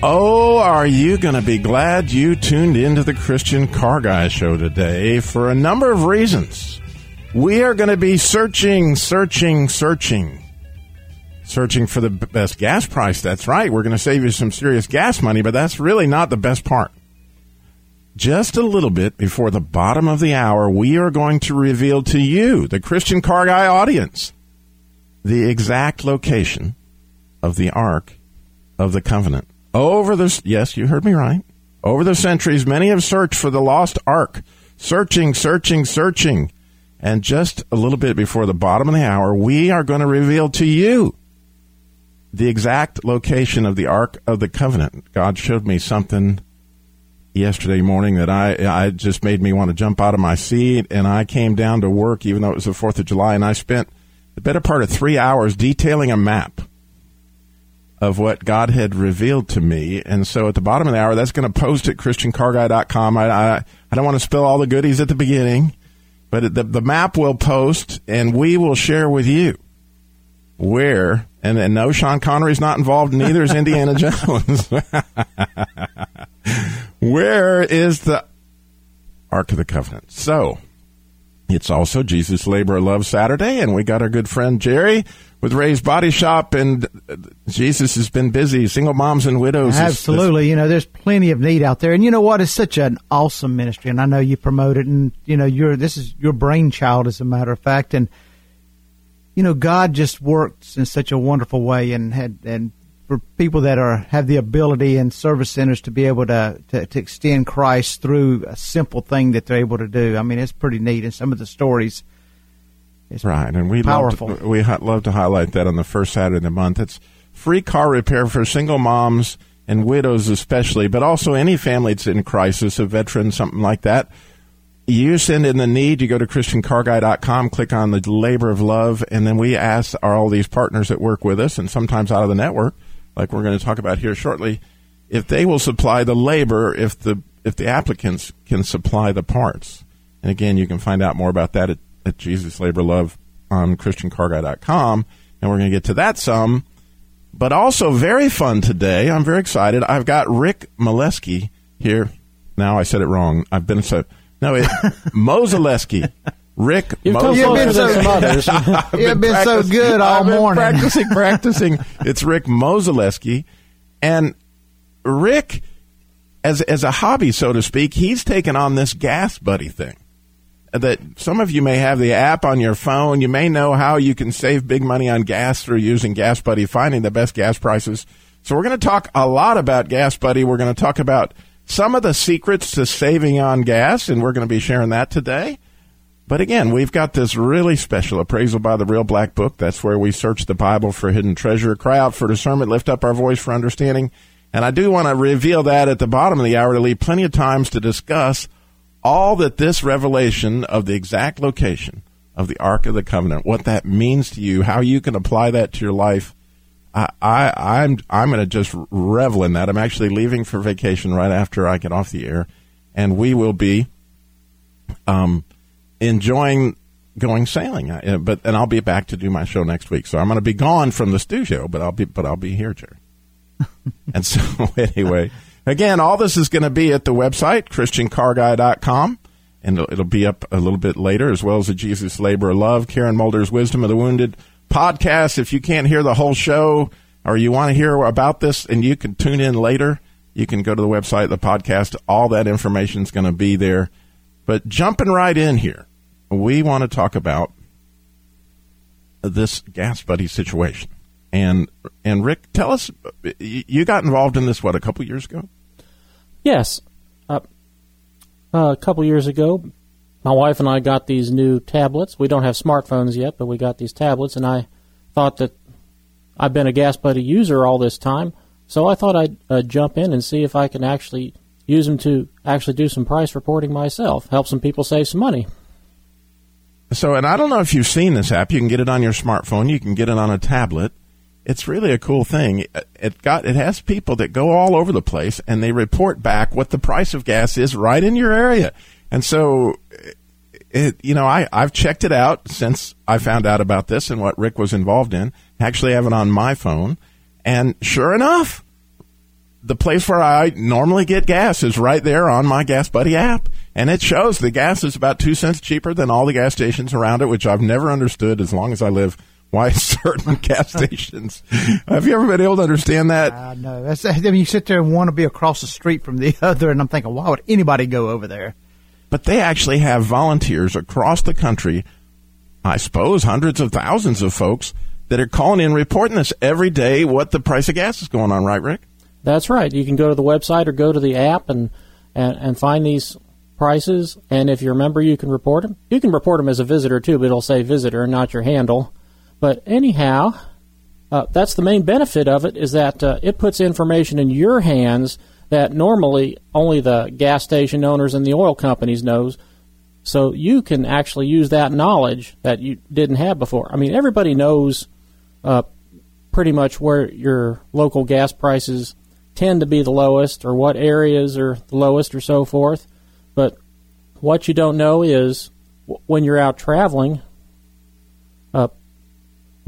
Oh, are you going to be glad you tuned into the Christian Car Guy show today for a number of reasons? We are going to be searching, searching, searching, searching for the best gas price. That's right. We're going to save you some serious gas money, but that's really not the best part. Just a little bit before the bottom of the hour, we are going to reveal to you, the Christian Car Guy audience, the exact location of the Ark of the Covenant. Over the yes, you heard me right. Over the centuries, many have searched for the lost ark, searching, searching, searching. And just a little bit before the bottom of the hour, we are going to reveal to you the exact location of the Ark of the Covenant. God showed me something yesterday morning that I, I just made me want to jump out of my seat, and I came down to work, even though it was the Fourth of July, and I spent the better part of three hours detailing a map of what God had revealed to me. And so at the bottom of the hour, that's going to post at ChristianCarGuy.com. I, I, I don't want to spill all the goodies at the beginning, but the, the map will post and we will share with you where, and, and no, Sean Connery's not involved, neither is Indiana Jones. where is the Ark of the Covenant? So, it's also Jesus Labor Love Saturday, and we got our good friend Jerry with Ray's Body Shop, and Jesus has been busy. Single moms and widows. Absolutely, is, is, you know, there's plenty of need out there, and you know what? It's such an awesome ministry, and I know you promote it, and you know, you're this is your brainchild, as a matter of fact, and you know, God just works in such a wonderful way, and had and for people that are have the ability in service centers to be able to, to, to extend Christ through a simple thing that they're able to do. I mean, it's pretty neat, and some of the stories. It's right, and we powerful. Love to, we love to highlight that on the first Saturday of the month. It's free car repair for single moms and widows, especially, but also any family that's in crisis, a veteran, something like that. You send in the need. You go to ChristianCarGuy.com, click on the labor of love, and then we ask are all these partners that work with us, and sometimes out of the network like we're going to talk about here shortly, if they will supply the labor, if the if the applicants can supply the parts. And again, you can find out more about that at, at Jesus Labor Love on ChristianCarGuy.com. And we're going to get to that some. But also very fun today. I'm very excited. I've got Rick Molesky here. Now I said it wrong. I've been so no, it Mozaleski. Rick You've come closer so, than some others. You've been, so good all morning. practicing, practicing. It's Rick Mozaleski. And Rick, as, as a hobby, so to speak, he's taken on this gas buddy thing. That some of you may have the app on your phone. You may know how you can save big money on gas through using Gas Buddy, finding the best gas prices. So we're going to talk a lot about Gas Buddy. We're going to talk about some of the secrets to saving on gas, and we're going to be sharing that today. But again, we've got this really special appraisal by the Real Black Book. That's where we search the Bible for hidden treasure, cry out for discernment, lift up our voice for understanding. And I do want to reveal that at the bottom of the hour to leave plenty of times to discuss all that this revelation of the exact location of the Ark of the Covenant, what that means to you, how you can apply that to your life. I, I I'm I'm going to just revel in that. I'm actually leaving for vacation right after I get off the air, and we will be um, enjoying going sailing. Uh, but and I'll be back to do my show next week. So I'm going to be gone from the studio, but I'll be but I'll be here, Jerry. and so anyway, again, all this is going to be at the website christiancarguy.com. And it'll, be up a little bit later, as well as the Jesus Labor of Love, Karen Mulder's Wisdom of the Wounded podcast. If you can't hear the whole show or you want to hear about this and you can tune in later, you can go to the website, the podcast. All that information is going to be there. But jumping right in here, we want to talk about this gas buddy situation. And and Rick, tell us, you got involved in this what a couple years ago? Yes, uh, uh, a couple years ago, my wife and I got these new tablets. We don't have smartphones yet, but we got these tablets, and I thought that I've been a gas buddy user all this time, so I thought I'd uh, jump in and see if I can actually use them to actually do some price reporting myself, help some people save some money. So, and I don't know if you've seen this app. You can get it on your smartphone. You can get it on a tablet. It's really a cool thing. It got it has people that go all over the place and they report back what the price of gas is right in your area. And so, it you know I I've checked it out since I found out about this and what Rick was involved in. Actually, have it on my phone, and sure enough, the place where I normally get gas is right there on my Gas Buddy app. And it shows the gas is about two cents cheaper than all the gas stations around it, which I've never understood as long as I live why certain gas stations. Have you ever been able to understand that? I know. That's, I mean, you sit there and want to be across the street from the other, and I'm thinking, why would anybody go over there? But they actually have volunteers across the country, I suppose hundreds of thousands of folks that are calling in reporting this every day what the price of gas is going on, right, Rick? That's right. You can go to the website or go to the app and, and, and find these prices. And if you're a member, you can report them. You can report them as a visitor too, but it'll say visitor, not your handle. But anyhow, uh, that's the main benefit of it is that uh, it puts information in your hands that normally only the gas station owners and the oil companies knows. So you can actually use that knowledge that you didn't have before. I mean, everybody knows uh, pretty much where your local gas prices tend to be the lowest, or what areas are the lowest, or so forth. But what you don't know is when you're out traveling,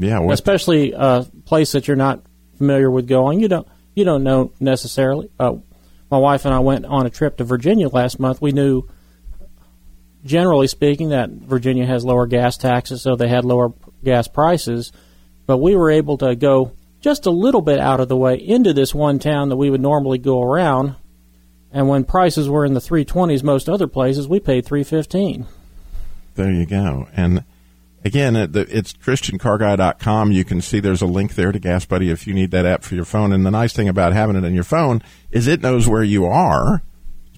yeah, what? especially a place that you're not familiar with going, you don't you don't know necessarily. Uh, my wife and I went on a trip to Virginia last month. We knew, generally speaking, that Virginia has lower gas taxes, so they had lower gas prices. But we were able to go just a little bit out of the way into this one town that we would normally go around. And when prices were in the 320s, most other places, we paid 315. There you go. And again, it's christiancarguy.com. You can see there's a link there to Gas Buddy if you need that app for your phone. And the nice thing about having it in your phone is it knows where you are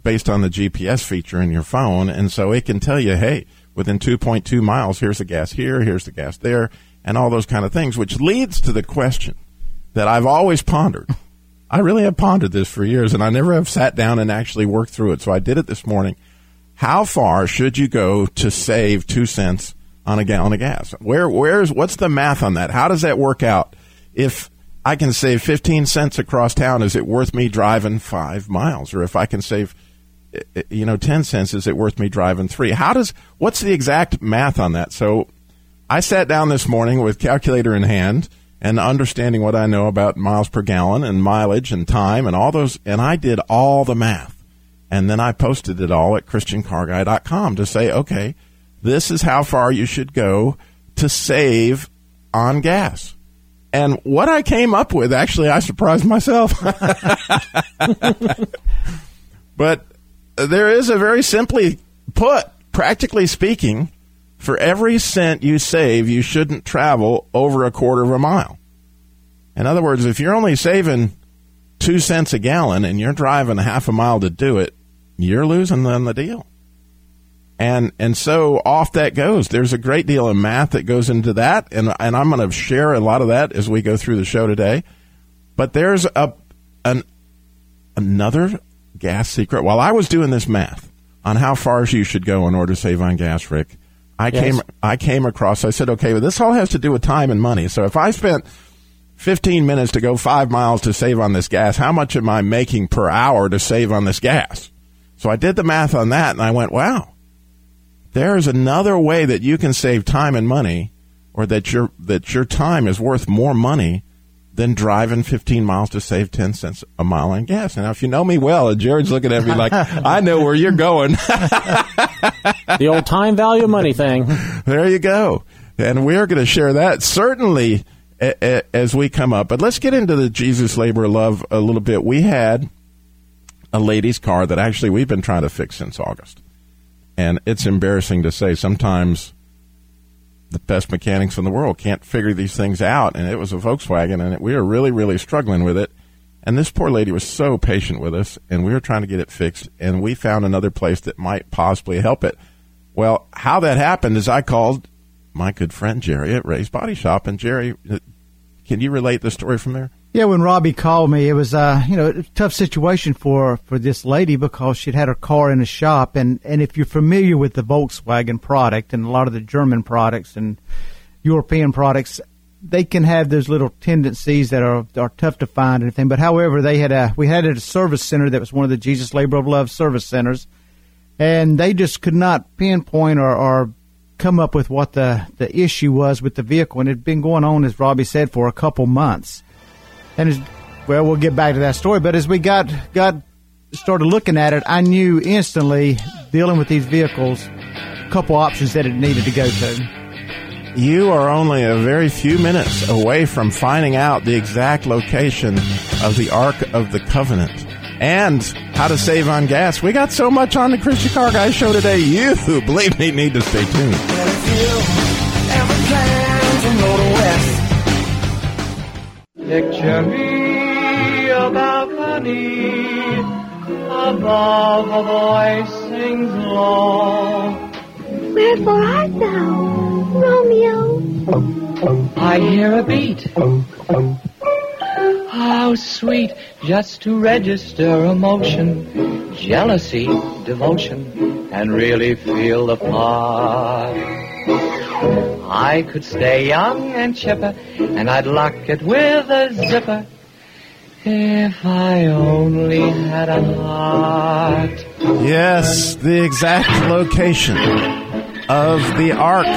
based on the GPS feature in your phone. And so it can tell you, hey, within 2.2 miles, here's the gas here, here's the gas there, and all those kind of things, which leads to the question that I've always pondered. I really have pondered this for years, and I never have sat down and actually worked through it. So I did it this morning. How far should you go to save two cents on a gallon of gas. Where where's what's the math on that? How does that work out? If I can save 15 cents across town, is it worth me driving 5 miles? Or if I can save eh, eh, you know 10 cents, is it worth me driving 3? How does what's the exact math on that? So I sat down this morning with calculator in hand and understanding what I know about miles per gallon and mileage and time and all those and I did all the math. And then I posted it all at christiancarguy.com to say, okay, this is how far you should go to save on gas. And what I came up with, actually, I surprised myself. but there is a very simply put, practically speaking, for every cent you save, you shouldn't travel over a quarter of a mile. In other words, if you're only saving two cents a gallon and you're driving a half a mile to do it, you're losing on the deal and and so off that goes. There's a great deal of math that goes into that, and and I'm going to share a lot of that as we go through the show today. But there's a an another gas secret. While I was doing this math on how far you should go in order to save on gas, Rick, I yes. came I came across. I said, okay, well, this all has to do with time and money. So if I spent 15 minutes to go five miles to save on this gas, how much am I making per hour to save on this gas? So I did the math on that, and I went, wow there's another way that you can save time and money, or that your that your time is worth more money than driving 15 miles to save 10 cents a mile on gas. Now, if you know me well, Jared's looking at me like, I know where you're going. the old time value money thing. There you go. And we're going to share that certainly a- a- as we come up. But let's get into the Jesus labor love a little bit. We had a lady's car that actually we've been trying to fix since August. And it's embarrassing to say sometimes the best mechanics in the world can't figure these things out. And it was a Volkswagen, and we were really, really struggling with it. And this poor lady was so patient with us, and we were trying to get it fixed. And we found another place that might possibly help it. Well, how that happened is I called my good friend Jerry at Ray's Body Shop. And Jerry, uh, can you relate the story from there? Yeah, when Robbie called me, it was uh, you know a tough situation for for this lady because she'd had her car in a shop, and and if you're familiar with the Volkswagen product and a lot of the German products and European products, they can have those little tendencies that are are tough to find and everything. But however, they had a we had a service center that was one of the Jesus Labor of Love service centers, and they just could not pinpoint or, or come up with what the the issue was with the vehicle, and it had been going on, as Robbie said, for a couple months. And as, well, we'll get back to that story. But as we got got started looking at it, I knew instantly dealing with these vehicles, a couple options that it needed to go to. You are only a very few minutes away from finding out the exact location of the Ark of the Covenant and how to save on gas. We got so much on the Christian Car Guy show today. You, who believe me, need to stay tuned. Picture me a balcony above a voice sings low. Wherefore art thou, Romeo? I hear a beat. How sweet just to register emotion, jealousy, devotion, and really feel the part. I could stay young and chipper, and I'd lock it with a zipper. If I only had a heart. Yes, the exact location of the Ark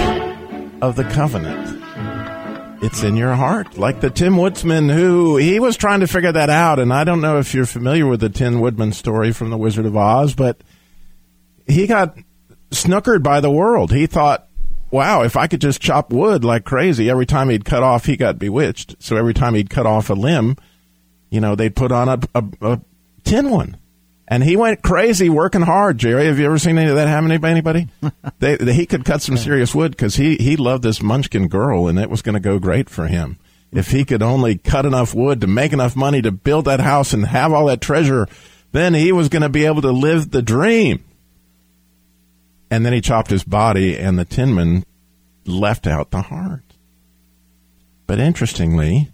of the Covenant. It's in your heart, like the Tin Woodsman who he was trying to figure that out. And I don't know if you're familiar with the Tin Woodman story from The Wizard of Oz, but he got snookered by the world. He thought, wow, if I could just chop wood like crazy, every time he'd cut off, he got bewitched. So every time he'd cut off a limb, you know, they'd put on a, a, a tin one. And he went crazy working hard, Jerry. Have you ever seen any of that happen to anybody? they, they, he could cut some serious wood because he, he loved this munchkin girl and it was going to go great for him. If he could only cut enough wood to make enough money to build that house and have all that treasure, then he was going to be able to live the dream. And then he chopped his body and the tinman left out the heart. But interestingly,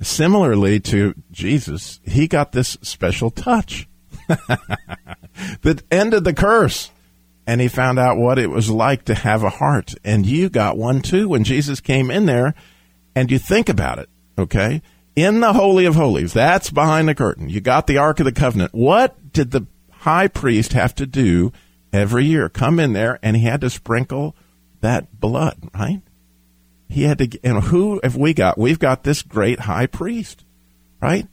similarly to Jesus, he got this special touch that ended the curse. And he found out what it was like to have a heart. And you got one too when Jesus came in there. And you think about it, okay? In the Holy of Holies, that's behind the curtain. You got the Ark of the Covenant. What did the high priest have to do every year? Come in there and he had to sprinkle that blood, right? He had to, and who have we got? We've got this great high priest, right?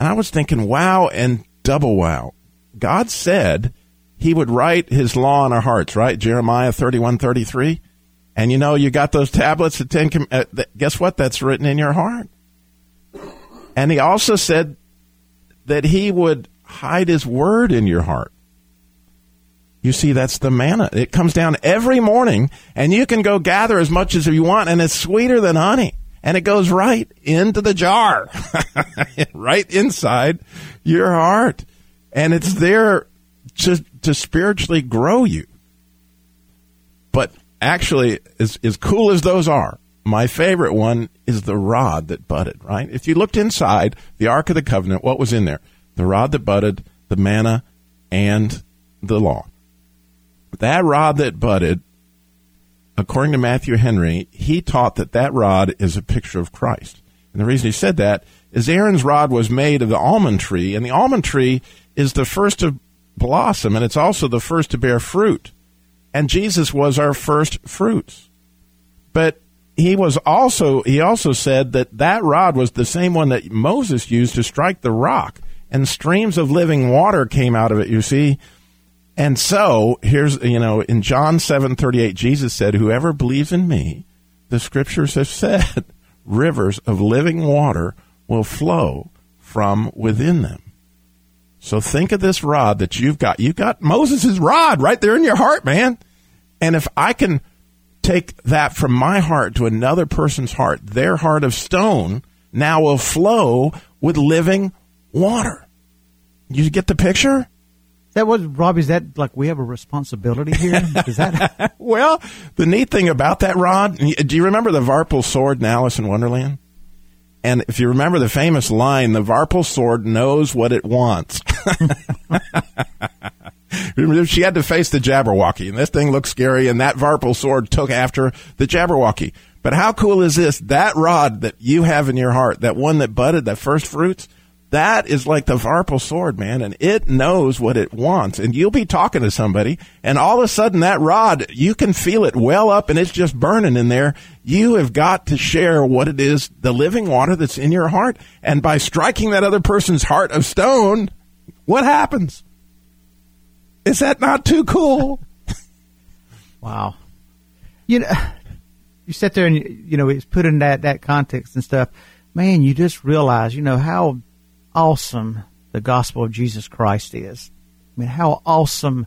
And I was thinking, wow, and double wow. God said he would write his law in our hearts, right? Jeremiah 31, 33. And you know, you got those tablets of Ten, uh, guess what? That's written in your heart. And he also said that he would hide his word in your heart. You see, that's the manna. It comes down every morning, and you can go gather as much as you want, and it's sweeter than honey. And it goes right into the jar, right inside your heart. And it's there to, to spiritually grow you. But actually, as, as cool as those are, my favorite one is the rod that budded, right? If you looked inside the Ark of the Covenant, what was in there? The rod that budded, the manna, and the law. That rod that budded, according to Matthew Henry, he taught that that rod is a picture of Christ. And the reason he said that is Aaron's rod was made of the almond tree, and the almond tree is the first to blossom, and it's also the first to bear fruit. And Jesus was our first fruits. But he was also he also said that that rod was the same one that Moses used to strike the rock, and streams of living water came out of it. You see, and so here's you know in John seven thirty eight, Jesus said, "Whoever believes in me, the scriptures have said, rivers of living water will flow from within them." So think of this rod that you've got. You've got Moses' rod right there in your heart, man. And if I can take that from my heart to another person's heart, their heart of stone now will flow with living water. You get the picture? That was Rob. Is that like we have a responsibility here? Is that well? The neat thing about that rod. Do you remember the Vorpal sword in Alice in Wonderland? And if you remember the famous line, the Vorpal sword knows what it wants. she had to face the Jabberwocky, and this thing looked scary, and that Vorpal sword took after the Jabberwocky. But how cool is this? That rod that you have in your heart, that one that budded, that first fruits, that is like the Vorpal sword, man, and it knows what it wants. And you'll be talking to somebody, and all of a sudden that rod, you can feel it well up and it's just burning in there. You have got to share what it is, the living water that's in your heart. And by striking that other person's heart of stone, what happens? Is that not too cool? wow. You know, you sit there and, you know, it's put in that, that context and stuff. Man, you just realize, you know, how awesome the gospel of Jesus Christ is. I mean, how awesome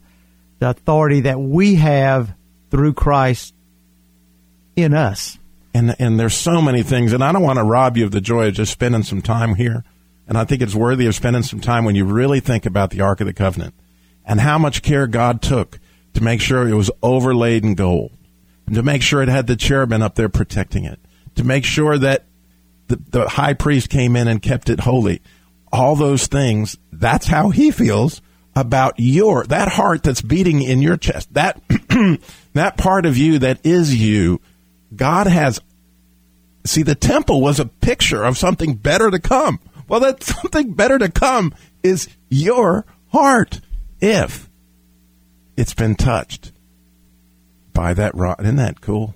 the authority that we have through Christ in us. And and there's so many things, and I don't want to rob you of the joy of just spending some time here. And I think it's worthy of spending some time when you really think about the Ark of the Covenant and how much care God took to make sure it was overlaid in gold, and to make sure it had the cherubim up there protecting it, to make sure that the, the high priest came in and kept it holy all those things, that's how he feels about your that heart that's beating in your chest. That that part of you that is you. God has See, the temple was a picture of something better to come. Well, that something better to come is your heart if it's been touched by that rod. Isn't that cool?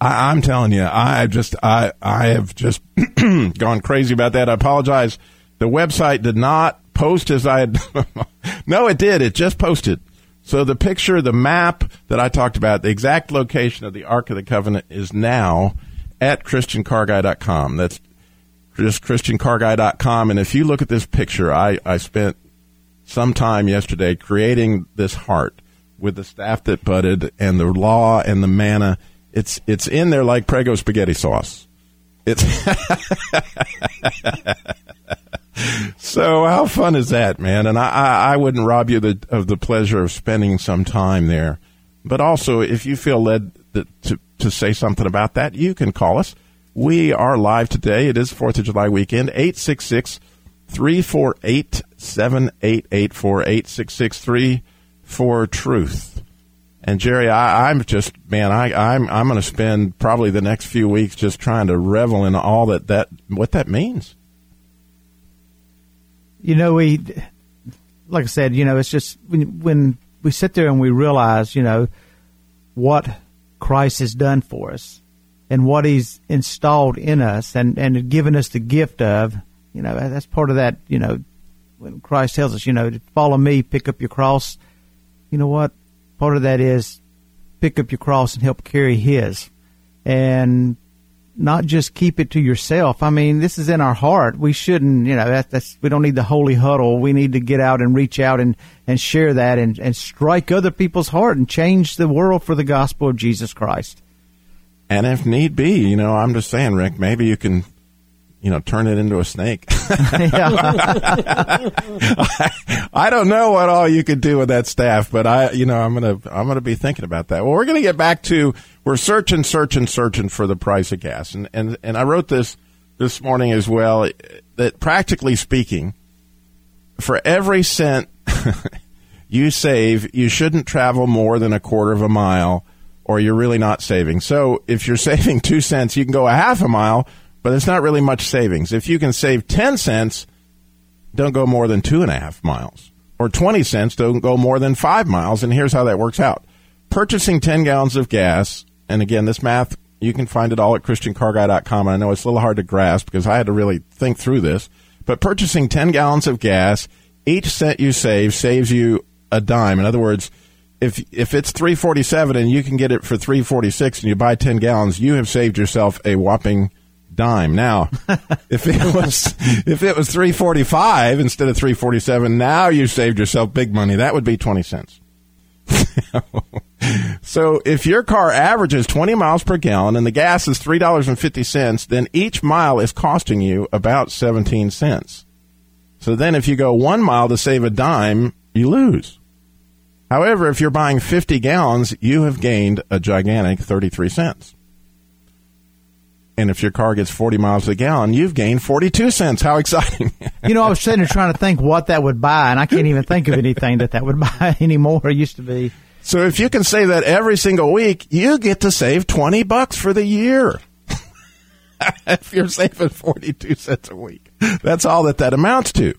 I, am telling you, I just, I, I have just gone crazy about that. I apologize the website did not post as I had. no, it did. It just posted. So the picture, the map that I talked about, the exact location of the Ark of the Covenant is now at ChristianCarGuy.com. That's just ChristianCarGuy.com. And if you look at this picture, I, I spent some time yesterday creating this heart with the staff that budded and the law and the manna. It's, it's in there like Prego spaghetti sauce. It's so how fun is that, man? And I, I, I wouldn't rob you the, of the pleasure of spending some time there. But also, if you feel led to, to say something about that, you can call us. We are live today. It is 4th of July weekend. 866 348 7884 866 for truth. And Jerry, I, am just man, I, I'm I'm going to spend probably the next few weeks just trying to revel in all that that what that means you know, we, like I said, you know, it's just when, when we sit there and we realize, you know, what Christ has done for us and what He's installed in us and, and given us the gift of, you know, that's part of that, you know, when Christ tells us, you know, follow me, pick up your cross. You know what? Part of that is pick up your cross and help carry His. And not just keep it to yourself. I mean, this is in our heart. We shouldn't, you know, that, that's, we don't need the holy huddle. We need to get out and reach out and, and share that and, and strike other people's heart and change the world for the gospel of Jesus Christ. And if need be, you know, I'm just saying, Rick, maybe you can you know, turn it into a snake. I, I, don't know what all you could do with that staff, but I, you know, I'm gonna, I'm gonna be thinking about that. Well, we're gonna get back to we're searching, searching, searching for the price of gas, and and and I wrote this this morning as well. That practically speaking, for every cent you save, you shouldn't travel more than a quarter of a mile, or you're really not saving. So if you're saving two cents, you can go a half a mile but it's not really much savings. If you can save 10 cents, don't go more than two and a half miles. Or 20 cents, don't go more than five miles. And here's how that works out. Purchasing 10 gallons of gas, and again, this math, you can find it all at ChristianCarGuy.com. And I know it's a little hard to grasp because I had to really think through this. But purchasing 10 gallons of gas, each cent you save saves you a dime. In other words, if if it's 347 and you can get it for 346 and you buy 10 gallons, you have saved yourself a whopping dime. Now, if it was if it was three forty five instead of three forty seven, now you saved yourself big money. That would be twenty cents. so if your car averages 20 miles per gallon and the gas is $3.50, then each mile is costing you about 17 cents. So then if you go one mile to save a dime, you lose. However, if you're buying 50 gallons, you have gained a gigantic 33 cents. And if your car gets 40 miles a gallon, you've gained 42 cents. How exciting. You know, I was sitting there trying to think what that would buy, and I can't even think of anything that that would buy anymore. It used to be. So if you can save that every single week, you get to save 20 bucks for the year. if you're saving 42 cents a week. That's all that that amounts to.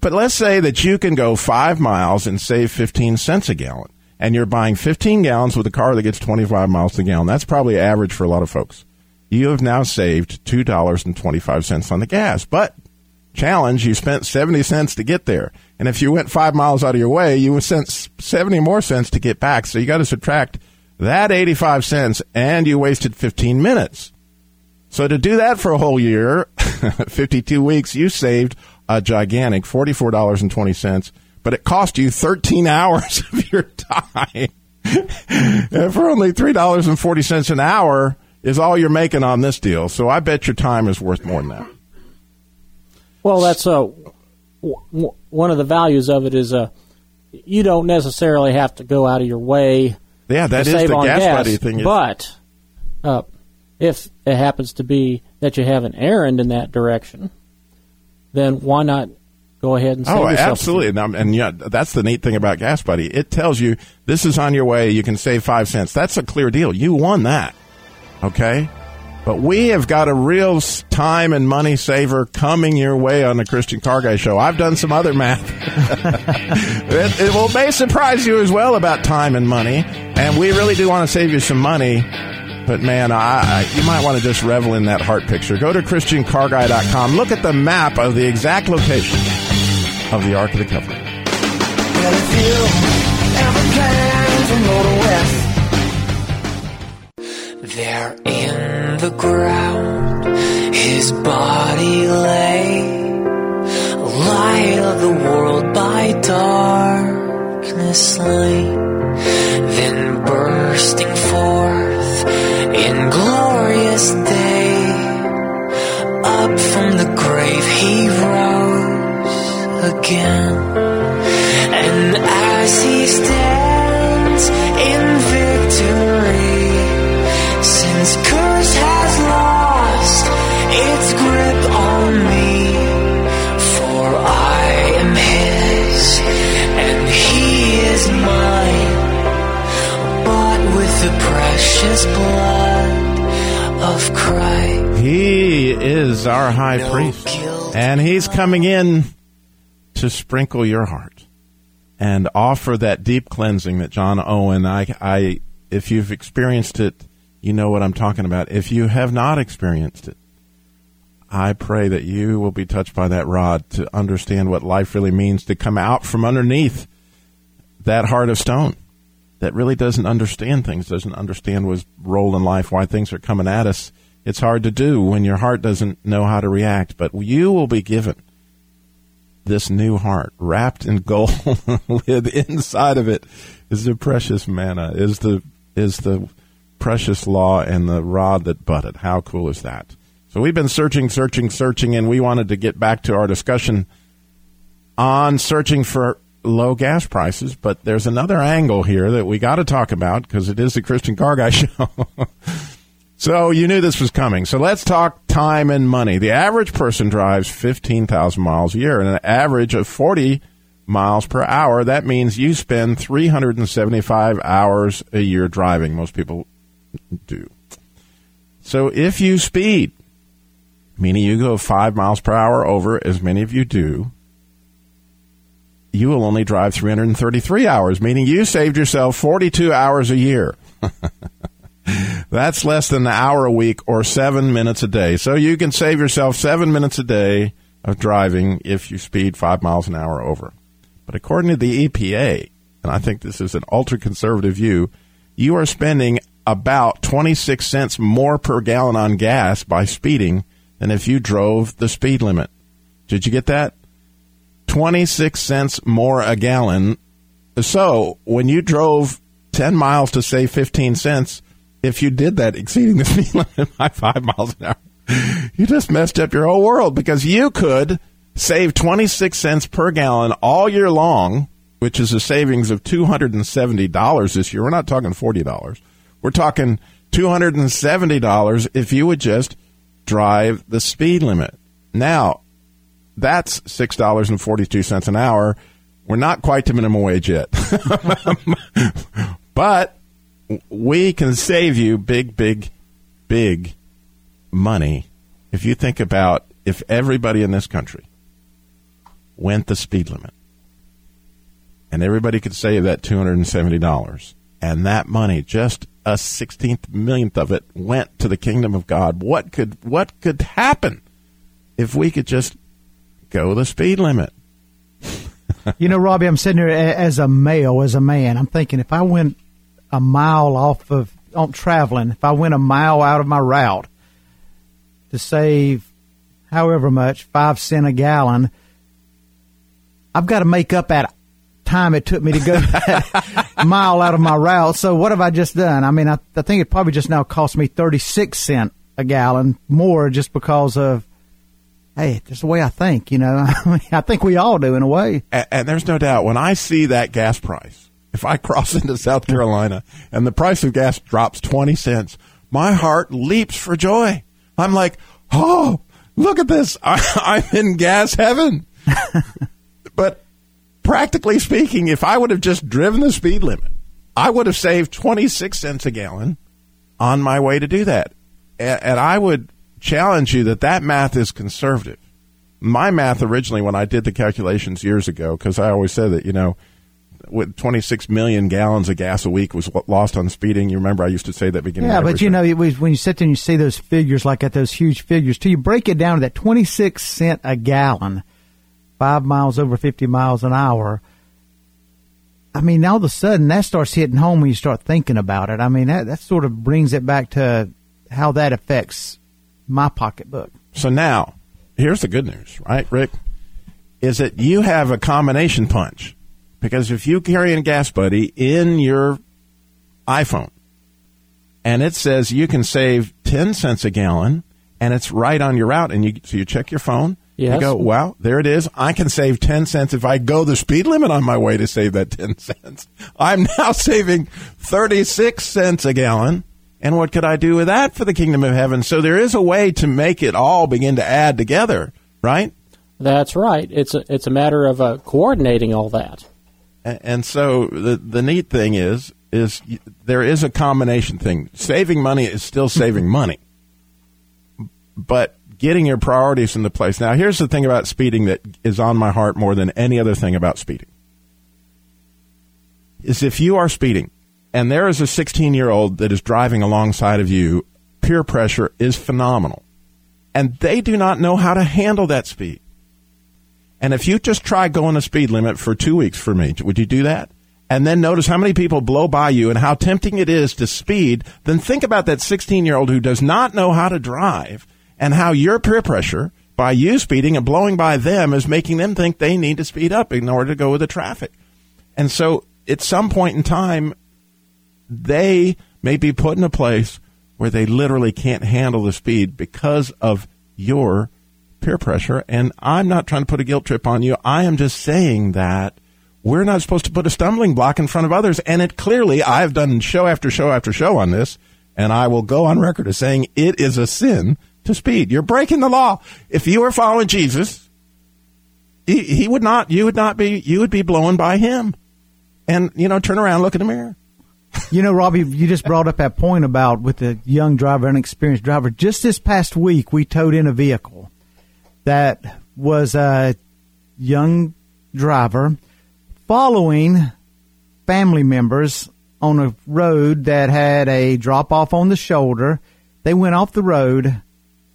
But let's say that you can go five miles and save 15 cents a gallon, and you're buying 15 gallons with a car that gets 25 miles a gallon. That's probably average for a lot of folks. You have now saved $2.25 on the gas. But challenge, you spent 70 cents to get there. And if you went five miles out of your way, you would spend 70 more cents to get back. So you got to subtract that 85 cents, and you wasted 15 minutes. So to do that for a whole year, 52 weeks, you saved a gigantic $44.20, but it cost you 13 hours of your time. for only $3.40 an hour is all you're making on this deal. So I bet your time is worth more than that. Well, that's uh, w- w- one of the values of it is uh, you don't necessarily have to go out of your way Yeah, that is the gas, gas, buddy thing. but uh, if it happens to be that you have an errand in that direction, then why not go ahead and save Oh, absolutely. And, um, and yeah, that's the neat thing about Gas Buddy. It tells you this is on your way. You can save five cents. That's a clear deal. You won that. Okay. But we have got a real time and money saver coming your way on the Christian Car Guy Show. I've done some other math. it, it will may surprise you as well about time and money. And we really do want to save you some money. But man, I, I, you might want to just revel in that heart picture. Go to ChristianCarGuy.com. Look at the map of the exact location of the Ark of the Covenant. Well, there in the ground, his body lay, light of the world by darkness slain, then bursting forth in glorious day, up from the grave he rose again. And as he precious blood of Christ. He is our high No priest, and he's coming in to sprinkle your heart and offer that deep cleansing that John Owen. I, I, if you've experienced it, you know what I'm talking about. If you have not experienced it, I pray that you will be touched by that rod to understand what life really means to come out from underneath that heart of stone that really doesn't understand things, doesn't understand what's role in life, why things are coming at us. It's hard to do when your heart doesn't know how to react, but you will be given this new heart wrapped in gold with inside of it is the precious manna, is the is the precious law and the rod that budded. How cool is that? So we've been searching, searching, searching, and we wanted to get back to our discussion on searching for low gas prices, but there's another angle here that we got to talk about because it is the Christian Car Guy show. so you knew this was coming. So let's talk time and money. The average person drives 15,000 miles a year and an average of 40 miles per hour. That means you spend 375 hours a year driving. Most people do. So if you speed, meaning you go five miles per hour over, as many of you do, you will only drive 333 hours, meaning you saved yourself 42 hours a year. That's less than an hour a week or seven minutes a day. So you can save yourself seven minutes a day of driving if you speed five miles an hour over. But according to the EPA, and I think this is an ultra conservative view, you are spending about 26 cents more per gallon on gas by speeding than if you drove the speed limit. Did you get that? 26 cents more a gallon. So when you drove 10 miles to save 15 cents, if you did that exceeding the speed limit by five miles an hour, you just messed up your whole world because you could save 26 cents per gallon all year long, which is a savings of $270 this year. We're not talking $40. We're talking $270 if you would just drive the speed limit. Now, that's $6.42 an hour. We're not quite to minimum wage yet. but we can save you big, big, big money if you think about if everybody in this country went the speed limit and everybody could save that $270 and that money just a 16th millionth of it went to the kingdom of God what could what could happen if we could just go the speed limit you know, Robbie, I'm sitting here as a male, as a man. I'm thinking if I went a mile off of on traveling, if I went a mile out of my route to save however much, five cent a gallon, I've got to make up that time it took me to go that mile out of my route. So what have I just done? I mean, I, I think it probably just now cost me 36 cent a gallon more just because of hey, that's the way I think, you know. I think we all do in a way. and, and there's no doubt when I see that gas price, if I cross into South Carolina and the price of gas drops 20 cents, my heart leaps for joy. I'm like, oh, look at this. I, I'm in gas heaven. but practically speaking, if I would have just driven the speed limit, I would have saved 26 cents a gallon on my way to do that. And, and I would challenge you that that math is conservative. My math originally, when I did the calculations years ago, because I always said that, you know, with 26 million gallons of gas a week was lost on speeding. You remember I used to say that beginning. Yeah, but you show. know, it was, when you sit there and you see those figures like at those huge figures, till you break it down to that 26 cent a gallon, five miles over 50 miles an hour. I mean, all of a sudden that starts hitting home when you start thinking about it. I mean, that, that sort of brings it back to how that affects my pocketbook. So now, here's the good news, right, Rick? Is that you have a combination punch. Because if you carry a gas buddy in your iPhone and it says you can save 10 cents a gallon and it's right on your route and you so you check your phone you go wow there it is i can save 10 cents if i go the speed limit on my way to save that 10 cents i'm now saving 36 cents a gallon and what could i do with that for the kingdom of heaven so there is a way to make it all begin to add together right That's right. It's a it's a matter of uh, coordinating all that. A- And so the the neat thing is is there is a combination thing. Saving money is still saving money, but getting your priorities into place. Now, here's the thing about speeding that is on my heart more than any other thing about speeding. Is if you are speeding and there is a 16 year old that is driving alongside of you, peer pressure is phenomenal. And they do not know how to handle that speed. And if you just try going the speed limit for two weeks for me, would you do that? And then notice how many people blow by you and how tempting it is to speed. Then think about that 16 year old who does not know how to drive and how your peer pressure by you speeding and blowing by them is making them think they need to speed up in order to go with the traffic. And so at some point in time, they may be put in a place where they literally can't handle the speed because of your peer pressure. And I'm not trying to put a guilt trip on you. I am just saying that we're not supposed to put a stumbling block in front of others. And it clearly, I've done show after show after show on this, and I will go on record as saying it is a sin to speed. You're breaking the law. If you were following Jesus, he, he would not, you would not be, you would be blown by him. And, you know, turn around, look in the mirror. You know, Robbie, you just brought up that point about with the young driver, inexperienced driver. Just this past week, we towed in a vehicle that was a young driver following family members on a road that had a drop off on the shoulder. They went off the road,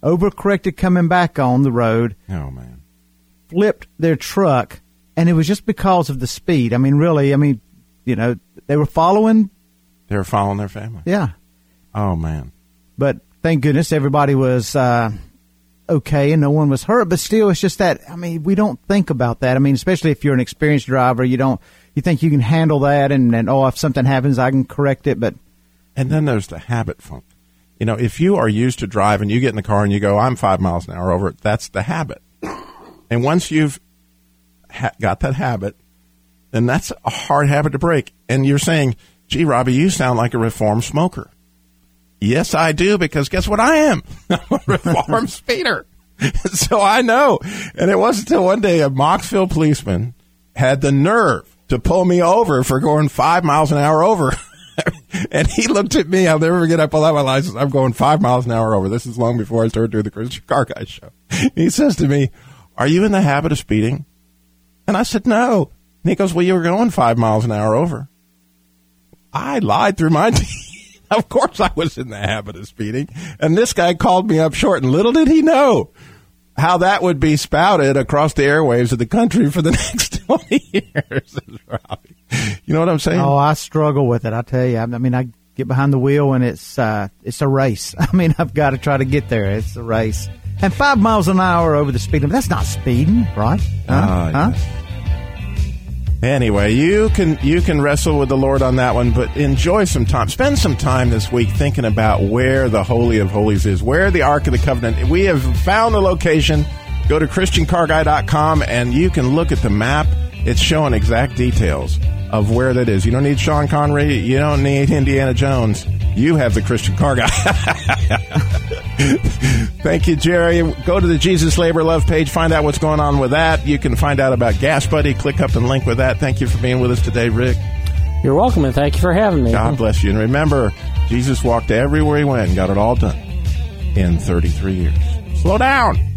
overcorrected coming back on the road, Oh, man. flipped their truck, and it was just because of the speed. I mean, really, I mean, you know, they were following, They were following their family. yeah. Oh, man. But thank goodness everybody was uh, okay and no one was hurt. But still, it's just that, I mean, we don't think about that. I mean, especially if you're an experienced driver, you don't, you think you can handle that and, and oh, if something happens, I can correct it. But And then there's the habit funk. You know, if you are used to drive and you get in the car and you go, I'm five miles an hour over it, that's the habit. And once you've ha- got that habit, then that's a hard habit to break. And you're saying, gee, Robbie, you sound like a reformed smoker. Yes, I do, because guess what I am? I'm a reformed speeder. so I know. And it wasn't until one day a Mocksville policeman had the nerve to pull me over for going five miles an hour over. and he looked at me. I'll never forget. I pulled out my license. I'm going five miles an hour over. This is long before I started doing the Christian Car Guy show. He says to me, Are you in the habit of speeding? And I said, No. And he goes, Well, you were going five miles an hour over. I lied through my teeth. of course, I was in the habit of speeding. And this guy called me up short, and little did he know how that would be spouted across the airwaves of the country for the next 20 years. You know what I'm saying? Oh, I struggle with it. I tell you. I, mean, I get behind the wheel and it's uh, it's a race. I mean, I've got to try to get there. It's a race. And five miles an hour over the speed limit. That's not speeding, right? Huh? Ah, huh? Anyway, you can you can wrestle with the Lord on that one, but enjoy some time. Spend some time this week thinking about where the Holy of Holies is, where the Ark of the Covenant. We have found the location. Go to ChristianCarGuy.com and you can look at the map. It's showing exact details of where that is. You don't need Sean Connery. You don't need Indiana Jones. You have the Christian Car Guy. Thank you, Jerry. Go to the Jesus Labor Love page. Find out what's going on with that. You can find out about Gas Buddy. Click up and link with that. Thank you for being with us today, Rick. You're welcome, and thank you for having me. God bless you. And remember, Jesus walked everywhere he went and got it all done in 33 years. Slow down.